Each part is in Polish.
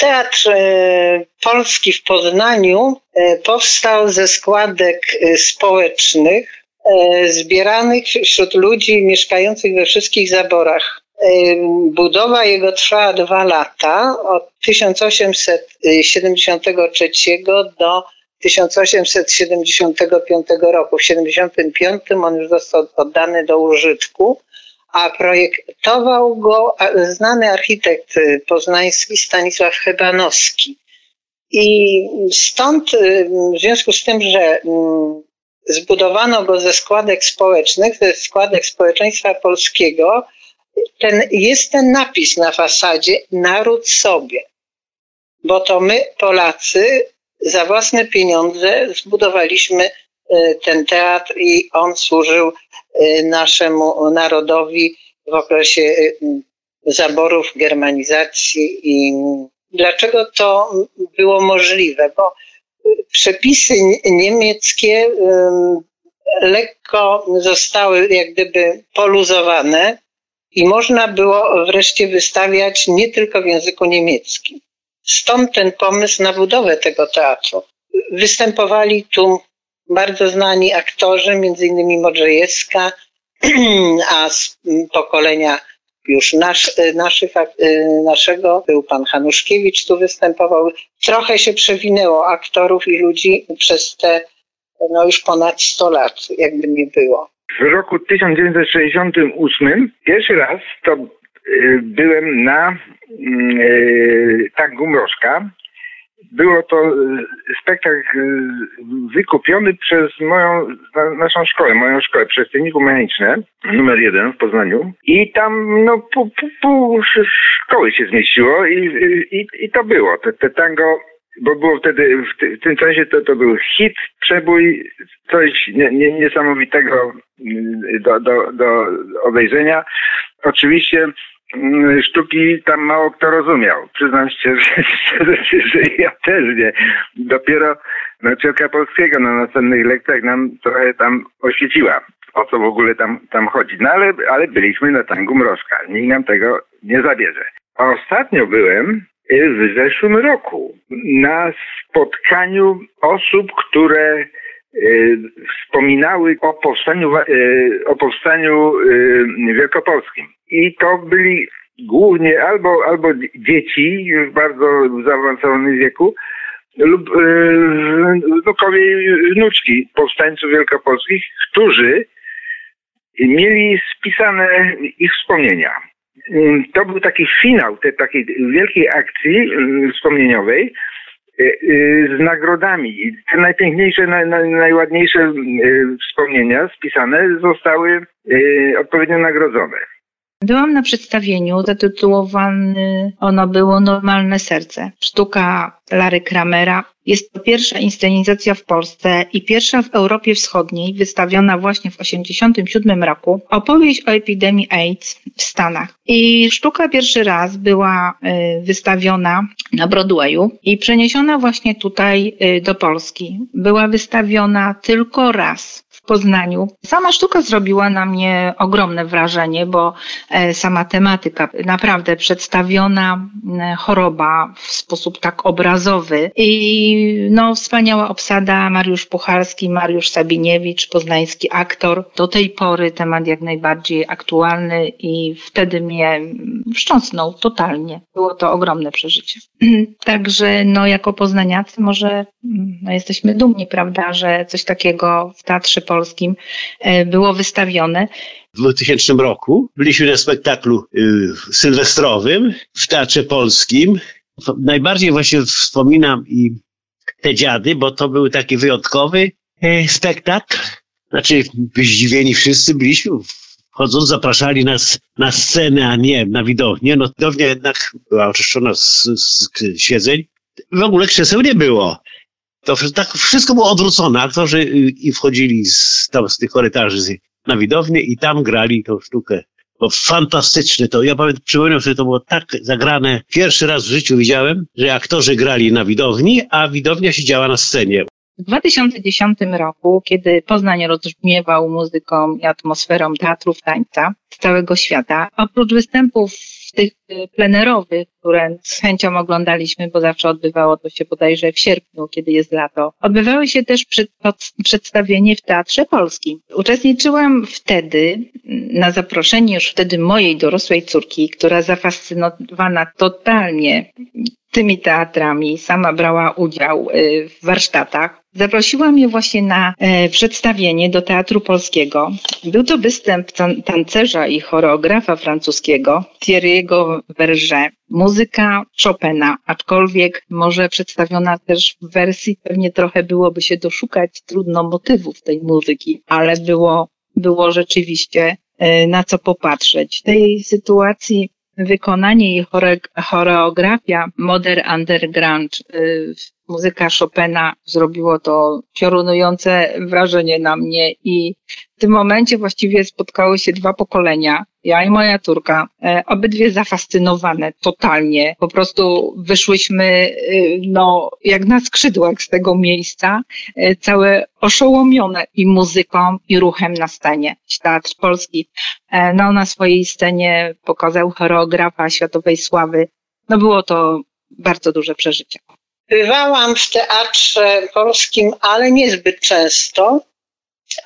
Teatr Polski w Poznaniu powstał ze składek społecznych zbieranych wśród ludzi mieszkających we wszystkich zaborach. Budowa jego trwała dwa lata, od 1873 do 1875 roku. W 1875 on już został oddany do użytku, a projektował go znany architekt poznański Stanisław Chybanowski. I stąd, w związku z tym, że zbudowano go ze składek społecznych, ze składek społeczeństwa polskiego, ten, jest ten napis na fasadzie naród sobie. Bo to my, Polacy, za własne pieniądze zbudowaliśmy e, ten teatr i on służył e, naszemu narodowi w okresie e, zaborów, germanizacji. I dlaczego to było możliwe? Bo przepisy niemieckie lekko zostały jak gdyby poluzowane i można było wreszcie wystawiać nie tylko w języku niemieckim. Stąd ten pomysł na budowę tego teatru. Występowali tu bardzo znani aktorzy, między innymi Modrzejewska, a z pokolenia już nasz, naszych, naszego był pan Hanuszkiewicz, tu występował. Trochę się przewinęło aktorów i ludzi przez te no już ponad 100 lat, jakby nie było. W roku 1968 pierwszy raz to y, byłem na y, tangu Mrożka. Było to y, spektakl wykupiony przez moją, naszą szkołę, moją szkołę, przez technikum humaniczne, numer jeden w Poznaniu. I tam, no, pół, pół, pół szkoły się zmieściło i, i, i to było. Te, te tango bo było wtedy, w, w tym czasie to, to był hit, przebój, coś nie, nie, niesamowitego mm, do, do, do obejrzenia. Oczywiście sztuki tam mało kto rozumiał. Przyznam się, że, że, że ja też nie. Dopiero nauczycielka polskiego na następnych lekcjach nam trochę tam oświeciła, o co w ogóle tam, tam chodzi. No ale, ale byliśmy na tangu Mrożka. Nikt nam tego nie zabierze. A ostatnio byłem w zeszłym roku na spotkaniu osób, które wspominały o powstaniu, e, o powstaniu e, wielkopolskim. I to byli głównie albo, albo dzieci w bardzo zaawansowanym wieku, lub wnukowie i wnuczki powstańców wielkopolskich, którzy mieli spisane ich wspomnienia. To był taki finał tej takiej wielkiej akcji wspomnieniowej y, y, z nagrodami. Te najpiękniejsze, naj, najładniejsze y, wspomnienia spisane zostały odpowiednio nagrodzone. Byłam na przedstawieniu zatytułowany ono było Normalne Serce. Sztuka Lary Kramera. Jest to pierwsza inscenizacja w Polsce i pierwsza w Europie Wschodniej, wystawiona właśnie w 1987 roku. Opowieść o epidemii AIDS w Stanach. I sztuka pierwszy raz była y, wystawiona na Broadwayu i przeniesiona właśnie tutaj y, do Polski. Była wystawiona tylko raz w Poznaniu. Sama sztuka zrobiła na mnie ogromne wrażenie, bo e, sama tematyka, naprawdę przedstawiona choroba w sposób tak obrazowy i no, wspaniała obsada, Mariusz Puchalski, Mariusz Sabiniewicz, poznański aktor. Do tej pory temat jak najbardziej aktualny i wtedy mnie wstrząsnął totalnie. Było to ogromne przeżycie. Także no, jako poznaniacy może no, jesteśmy dumni, prawda, że coś takiego w Teatrze Polskim e, było wystawione. W 2000 roku byliśmy na spektaklu y, sylwestrowym w Teatrze Polskim. Najbardziej właśnie wspominam i te dziady, bo to był taki wyjątkowy e, spektakl. Znaczy, zdziwieni wszyscy byliśmy. Wchodząc, zapraszali nas na scenę, a nie na widownię. No, widownia jednak była oczyszczona z, z siedzeń. W ogóle krzeseł nie było. To tak wszystko było odwrócone. Aktorzy y, i wchodzili z, tam z tych korytarzy na widownię i tam grali tą sztukę. Bo fantastyczne to. Ja pamiętam, przypomniałem sobie, to było tak zagrane. Pierwszy raz w życiu widziałem, że aktorzy grali na widowni, a widownia siedziała na scenie. W 2010 roku, kiedy Poznań rozbrzmiewał muzyką i atmosferą teatrów tańca z całego świata, oprócz występów tych y, plenerowych, które z chęcią oglądaliśmy, bo zawsze odbywało to się bodajże w sierpniu, kiedy jest lato, odbywały się też przed, przedstawienie w Teatrze Polskim. Uczestniczyłam wtedy na zaproszenie już wtedy mojej dorosłej córki, która zafascynowana totalnie tymi teatrami, sama brała udział y, w warsztatach. Zaprosiła mnie właśnie na e, przedstawienie do Teatru Polskiego. Był to występ tancerza i choreografa francuskiego Thierry'ego Verger. Muzyka Chopina, aczkolwiek może przedstawiona też w wersji, pewnie trochę byłoby się doszukać trudno motywów tej muzyki, ale było, było rzeczywiście e, na co popatrzeć. W tej sytuacji wykonanie i choreografia Modern Underground, y, muzyka Chopina zrobiło to piorunujące wrażenie na mnie i w tym momencie właściwie spotkały się dwa pokolenia, ja i moja córka, e, obydwie zafascynowane totalnie. Po prostu wyszłyśmy, e, no, jak na skrzydłach z tego miejsca, e, całe oszołomione i muzyką, i ruchem na scenie. Teatr Polski, no, na swojej scenie pokazał choreografa światowej sławy. No, było to bardzo duże przeżycie. Bywałam w teatrze polskim, ale niezbyt często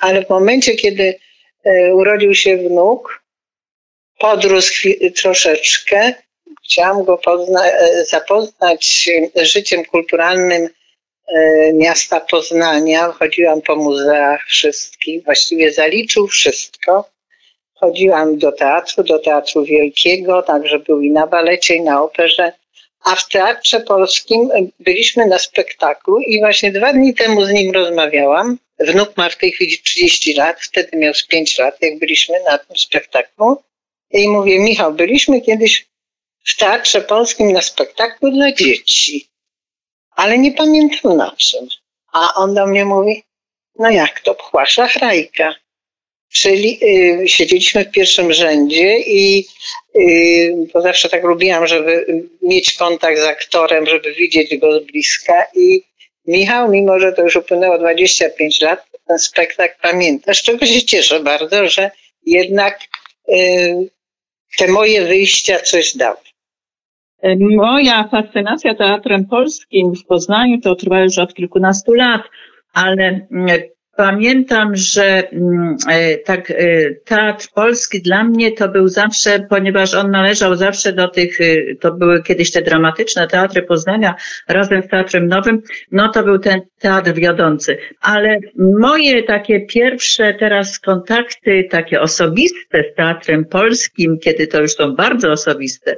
ale w momencie, kiedy e, urodził się wnuk, podrósł troszeczkę, chciałam go e, zapoznać życiem kulturalnym e, miasta Poznania. Chodziłam po muzeach wszystkich, właściwie zaliczył wszystko. Chodziłam do teatru, do Teatru Wielkiego, także był i na balecie, i na operze. A w Teatrze Polskim byliśmy na spektaklu i właśnie dwa dni temu z nim rozmawiałam Wnuk ma w tej chwili 30 lat, wtedy miał z 5 lat, jak byliśmy na tym spektaklu. I mówię, Michał, byliśmy kiedyś w Teatrze Polskim na spektaklu dla dzieci, ale nie pamiętam na czym. A on do mnie mówi, no jak to, pchła szachrajka. Czyli y, siedzieliśmy w pierwszym rzędzie i y, bo zawsze tak lubiłam, żeby mieć kontakt z aktorem, żeby widzieć go z bliska i Michał, mimo że to już upłynęło 25 lat, ten spektakl pamięta, z czego się cieszę bardzo, że jednak y, te moje wyjścia coś dały. Moja fascynacja teatrem polskim w Poznaniu to trwa już od kilkunastu lat, ale mm, Pamiętam, że mm, e, tak e, teatr polski dla mnie to był zawsze, ponieważ on należał zawsze do tych, e, to były kiedyś te dramatyczne teatry Poznania razem z Teatrem Nowym, no to był ten teatr wiodący. Ale moje takie pierwsze teraz kontakty, takie osobiste z teatrem polskim, kiedy to już są bardzo osobiste,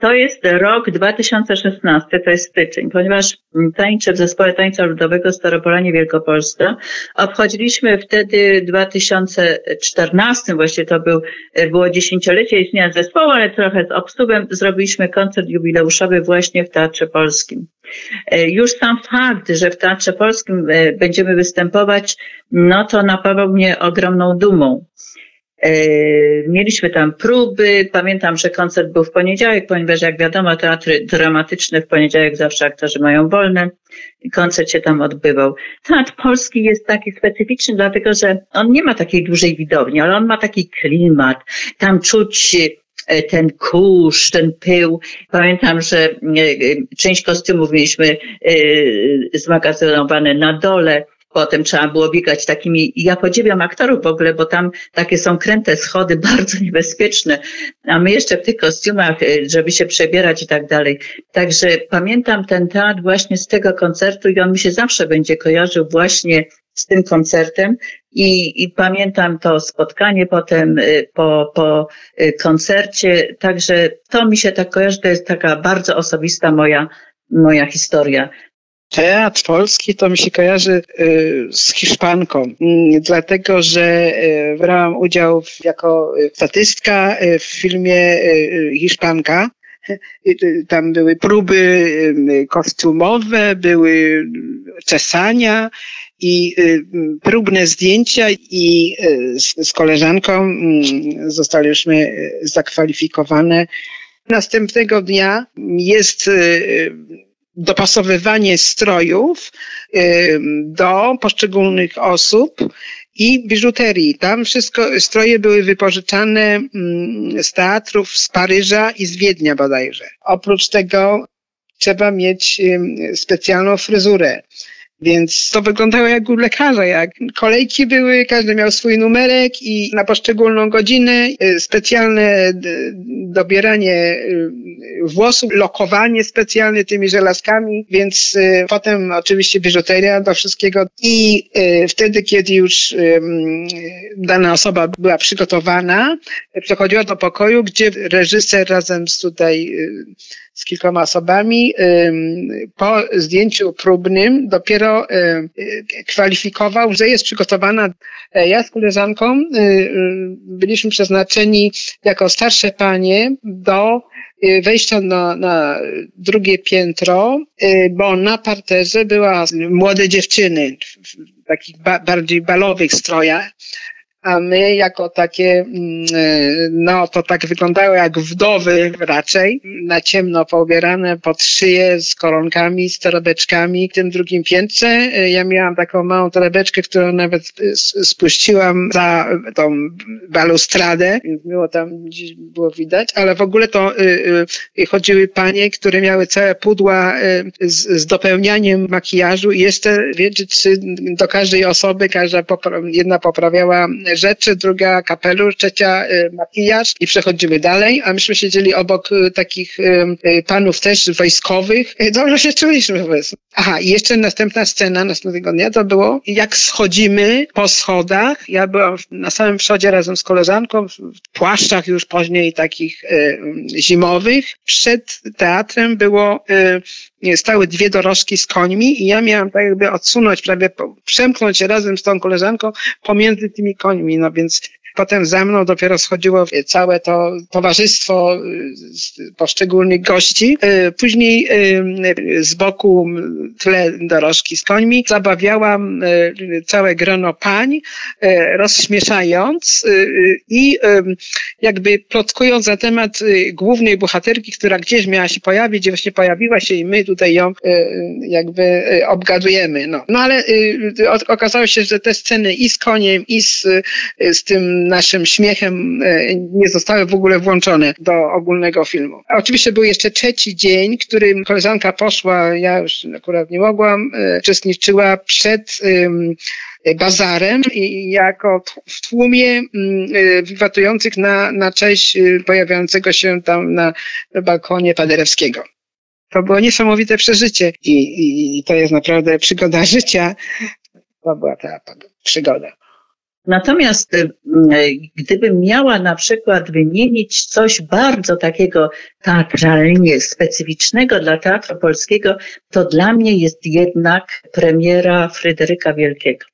to jest rok 2016, to jest styczeń, ponieważ tańczę w zespole tańca ludowego Staropolanie Wielkopolska. Obchodziliśmy wtedy 2014, właśnie to był, było dziesięciolecie istnienia zespołu, ale trochę z obsługiem zrobiliśmy koncert jubileuszowy właśnie w Teatrze Polskim. E, już sam fakt, że w Teatrze Polskim e, będziemy występować, no to napawał mnie ogromną dumą. E, mieliśmy tam próby. Pamiętam, że koncert był w poniedziałek, ponieważ jak wiadomo, teatry dramatyczne w poniedziałek zawsze aktorzy mają wolne. Koncert się tam odbywał. Teatr polski jest taki specyficzny, dlatego że on nie ma takiej dużej widowni, ale on ma taki klimat. Tam czuć e, ten kurz, ten pył. Pamiętam, że e, część kostiumów mieliśmy zmagazynowane na dole Potem trzeba było biegać takimi, ja podziwiam aktorów w ogóle, bo tam takie są kręte schody, bardzo niebezpieczne, a my jeszcze w tych kostiumach, y, żeby się przebierać i tak dalej. Także pamiętam ten teatr właśnie z tego koncertu i on mi się zawsze będzie kojarzył właśnie z tym koncertem i, i pamiętam to spotkanie potem y, po, po y, koncercie, także to mi się tak kojarzy, to jest taka bardzo osobista moja, moja historia. Teatr polski to mi się kojarzy y, z Hiszpanką, mm, dlatego że y, brałam udział jako statystka y, w filmie Hiszpanka. Tam były próby kostiumowe, były czesania i próbne zdjęcia i z, z koleżanką mm, zostaliśmy zakwalifikowane. Następnego dnia jest dopasowywanie strojów do poszczególnych osób i biżuterii. Tam wszystko, stroje były wypożyczane z teatrów z Paryża i z Wiednia bodajże. Oprócz tego trzeba mieć specjalną fryzurę. Więc to wyglądało jak u lekarza, jak kolejki były, każdy miał swój numerek i na poszczególną godzinę y, specjalne dobieranie y, włosów, lokowanie specjalne tymi żelazkami, więc y, potem oczywiście biżuteria do wszystkiego i wtedy, kiedy już dana osoba była przygotowana, przechodziła do pokoju, gdzie reżyser razem z tutaj z kilkoma osobami. Po zdjęciu próbnym dopiero kwalifikował, że jest przygotowana. E, ja z koleżanką y, y, byliśmy przeznaczeni jako starsze panie do y, wejścia na, na drugie piętro, bo na parterze była młode dziewczyny w takich ba bardziej balowych strojach a my jako takie, mm, no to tak wyglądało jak wdowy raczej, na ciemno poubierane pod szyję z koronkami, z torebeczkami. W tym drugim piętrze. Ja miałam taką małą torebeczkę, którą nawet spuściłam za tą balustradę, więc było tam było widać, ale w ogóle to chodziły panie, które miały całe pudła z, z dopełnianiem makijażu. I jeszcze wiecie, czy do każdej osoby, każda popra jedna poprawiała rzeczy, druga kapelusz, trzecia y, makijaż i przechodzimy dalej, a myśmy siedzieli obok y, takich y, panów też wojskowych. Dobrze się czuliśmy powiedzmy. Aha, i jeszcze następna scena następnego dnia to było, jak schodzimy po schodach. Ja byłam na samym przodzie razem z koleżanką, w płaszczach już później takich zimowych. Przed teatrem było stały dwie dorożki z końmi i ja miałam tak jakby odsunąć, prawie przemknąć się razem z tą koleżanką pomiędzy tymi końmi, no więc Potem za mną dopiero schodziło całe to towarzystwo y, poszczególnych gości. Y, później z boku tle dorożki z końmi zabawiałam całe grono pań, rozśmieszając i jakby plotkując na temat głównej bohaterki, która gdzieś miała się pojawić i właśnie pojawiła się i my tutaj ją jakby obgadujemy. No, no ale okazało się, że te sceny i z koniem, i z, z tym naszym śmiechem e, nie zostały w ogóle włączone do ogólnego filmu. A oczywiście był jeszcze trzeci dzień, którym koleżanka poszła, ja już akurat nie mogłam, e, uczestniczyła przed bazarem i jako w tłumie mm, e, wiwatujących na, na cześć pojawiającego się tam na balkonie Paderewskiego. To było niesamowite przeżycie i, i, i to jest naprawdę przygoda życia. To była ta przygoda. Natomiast y, y, gdybym miała na przykład wymienić coś bardzo takiego teatralnie specyficznego dla teatru polskiego, to dla mnie jest jednak premiera Fryderyka Wielkiego.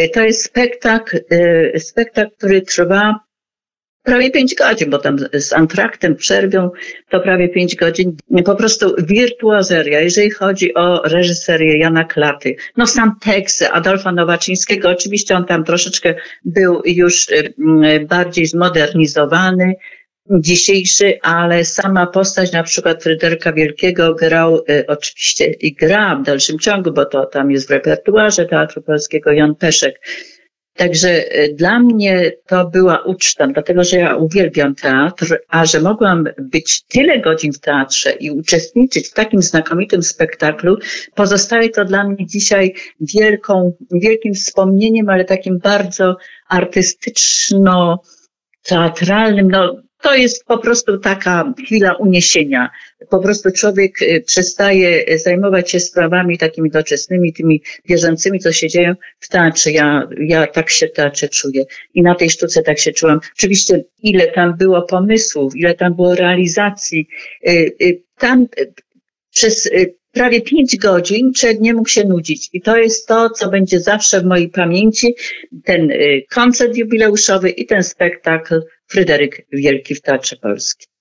Y, to jest spektakl, spektakl, który trwa prawie pięć godzin, bo tam z antraktem, przerwią to prawie pięć godzin. Po prostu wirtuazeria, jeżeli chodzi o reżyserię Jana Klaty. No sam tekst Adolfa Nowaczyńskiego, oczywiście on tam troszeczkę był już mm, bardziej zmodernizowany, dzisiejszy, ale sama postać na przykład Fryderyka Wielkiego grał y, oczywiście i gra w dalszym ciągu, bo to tam jest w repertuarze Teatru Polskiego Jan Peszek. Także e, dla mnie to była uczta, dlatego że ja uwielbiam teatr, a że mogłam być tyle godzin w teatrze i uczestniczyć w takim znakomitym spektaklu, pozostaje to dla mnie dzisiaj wielką, wielkim wspomnieniem, ale takim bardzo artystyczno, teatralnym, no to jest po prostu taka chwila uniesienia. Po prostu człowiek y, przestaje zajmować się sprawami takimi doczesnymi, tymi bieżącymi, co się dzieją w teatrze. Ja, ja tak się w teatrze czuję i na tej sztuce tak się czułam. Oczywiście ile tam było pomysłów, ile tam było realizacji. Y, y, tam przez prawie pięć godzin człowiek nie mógł się nudzić. I to jest to, co będzie zawsze w mojej pamięci. Ten koncert jubileuszowy i ten spektakl Fryderyk Wielki w Teatrze Polskim.